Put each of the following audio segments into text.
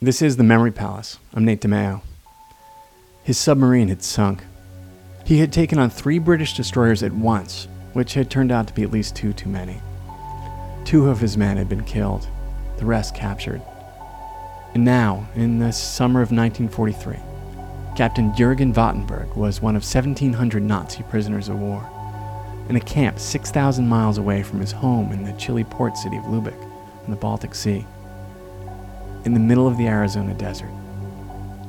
This is the Memory Palace. I'm Nate DiMeo. His submarine had sunk. He had taken on three British destroyers at once, which had turned out to be at least two too many. Two of his men had been killed, the rest captured. And now, in the summer of 1943, Captain Jurgen Wattenberg was one of 1,700 Nazi prisoners of war in a camp 6,000 miles away from his home in the chilly port city of Lubeck in the Baltic Sea in the middle of the Arizona desert,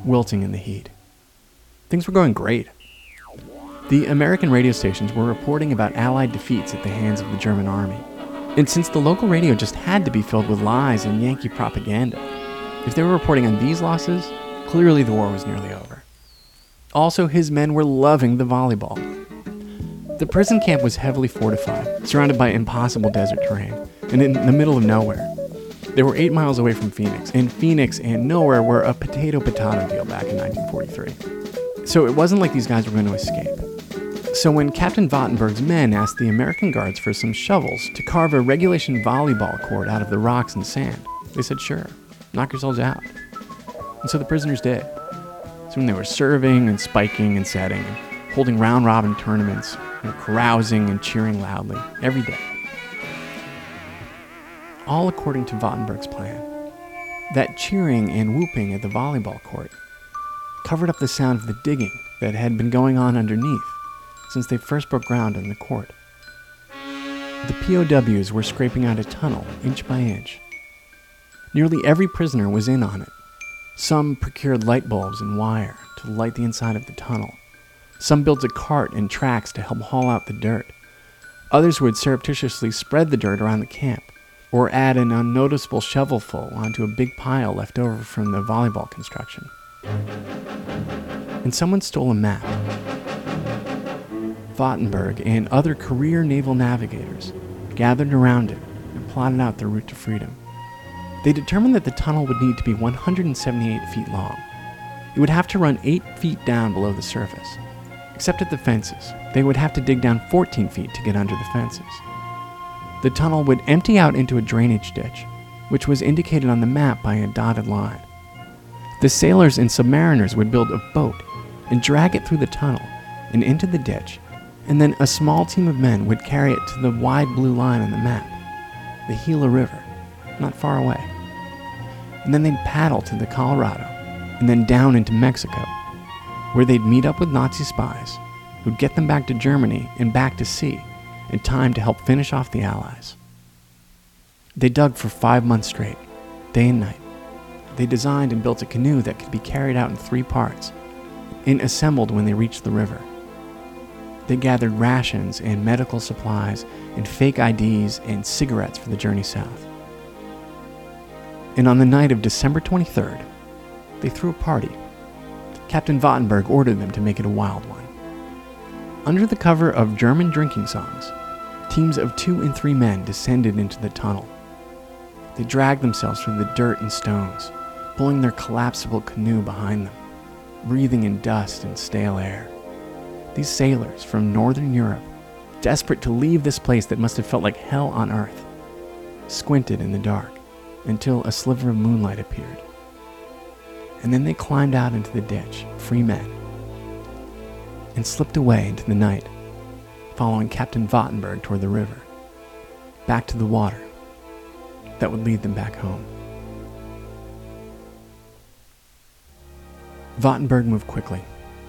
wilting in the heat. Things were going great. The American radio stations were reporting about Allied defeats at the hands of the German army. And since the local radio just had to be filled with lies and Yankee propaganda, if they were reporting on these losses, clearly the war was nearly over. Also, his men were loving the volleyball. The prison camp was heavily fortified, surrounded by impossible desert terrain, and in the middle of nowhere. They were eight miles away from Phoenix, and Phoenix and nowhere were a potato potato deal back in 1943. So it wasn't like these guys were going to escape. So when Captain Wattenberg's men asked the American guards for some shovels to carve a regulation volleyball court out of the rocks and sand, they said, sure, knock yourselves out. And so the prisoners did. Soon they were serving and spiking and setting, and holding round robin tournaments, and carousing and cheering loudly every day all according to Wattenberg's plan. That cheering and whooping at the volleyball court covered up the sound of the digging that had been going on underneath since they first broke ground in the court. The POWs were scraping out a tunnel inch by inch. Nearly every prisoner was in on it. Some procured light bulbs and wire to light the inside of the tunnel. Some built a cart and tracks to help haul out the dirt. Others would surreptitiously spread the dirt around the camp or add an unnoticeable shovelful onto a big pile left over from the volleyball construction. And someone stole a map. Wattenberg and other career naval navigators gathered around it and plotted out their route to freedom. They determined that the tunnel would need to be 178 feet long. It would have to run 8 feet down below the surface. Except at the fences, they would have to dig down 14 feet to get under the fences the tunnel would empty out into a drainage ditch, which was indicated on the map by a dotted line. The sailors and submariners would build a boat and drag it through the tunnel and into the ditch, and then a small team of men would carry it to the wide blue line on the map, the Gila River, not far away. And then they'd paddle to the Colorado and then down into Mexico, where they'd meet up with Nazi spies who'd get them back to Germany and back to sea in time to help finish off the Allies. They dug for five months straight, day and night. They designed and built a canoe that could be carried out in three parts and assembled when they reached the river. They gathered rations and medical supplies and fake IDs and cigarettes for the journey south. And on the night of December 23rd, they threw a party. Captain Wattenberg ordered them to make it a wild one. Under the cover of German drinking songs, teams of two and three men descended into the tunnel. They dragged themselves through the dirt and stones, pulling their collapsible canoe behind them, breathing in dust and stale air. These sailors from Northern Europe, desperate to leave this place that must have felt like hell on earth, squinted in the dark until a sliver of moonlight appeared. And then they climbed out into the ditch, free men, and slipped away into the night following Captain Wattenberg toward the river, back to the water that would lead them back home. Wattenberg moved quickly,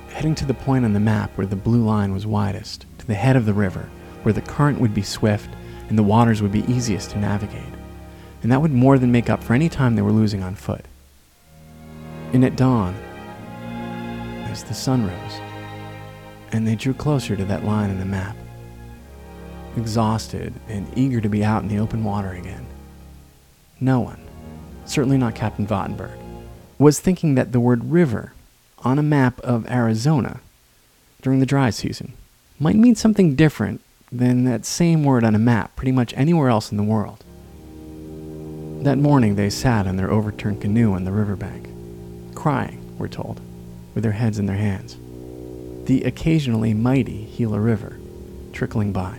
heading to the point on the map where the blue line was widest, to the head of the river, where the current would be swift and the waters would be easiest to navigate. And that would more than make up for any time they were losing on foot. And at dawn, as the sun rose, and they drew closer to that line in the map, exhausted and eager to be out in the open water again. No one, certainly not Captain Wattenberg, was thinking that the word river on a map of Arizona during the dry season might mean something different than that same word on a map pretty much anywhere else in the world. That morning they sat on their overturned canoe on the riverbank, crying, we're told, with their heads in their hands the occasionally mighty Gila River trickling by.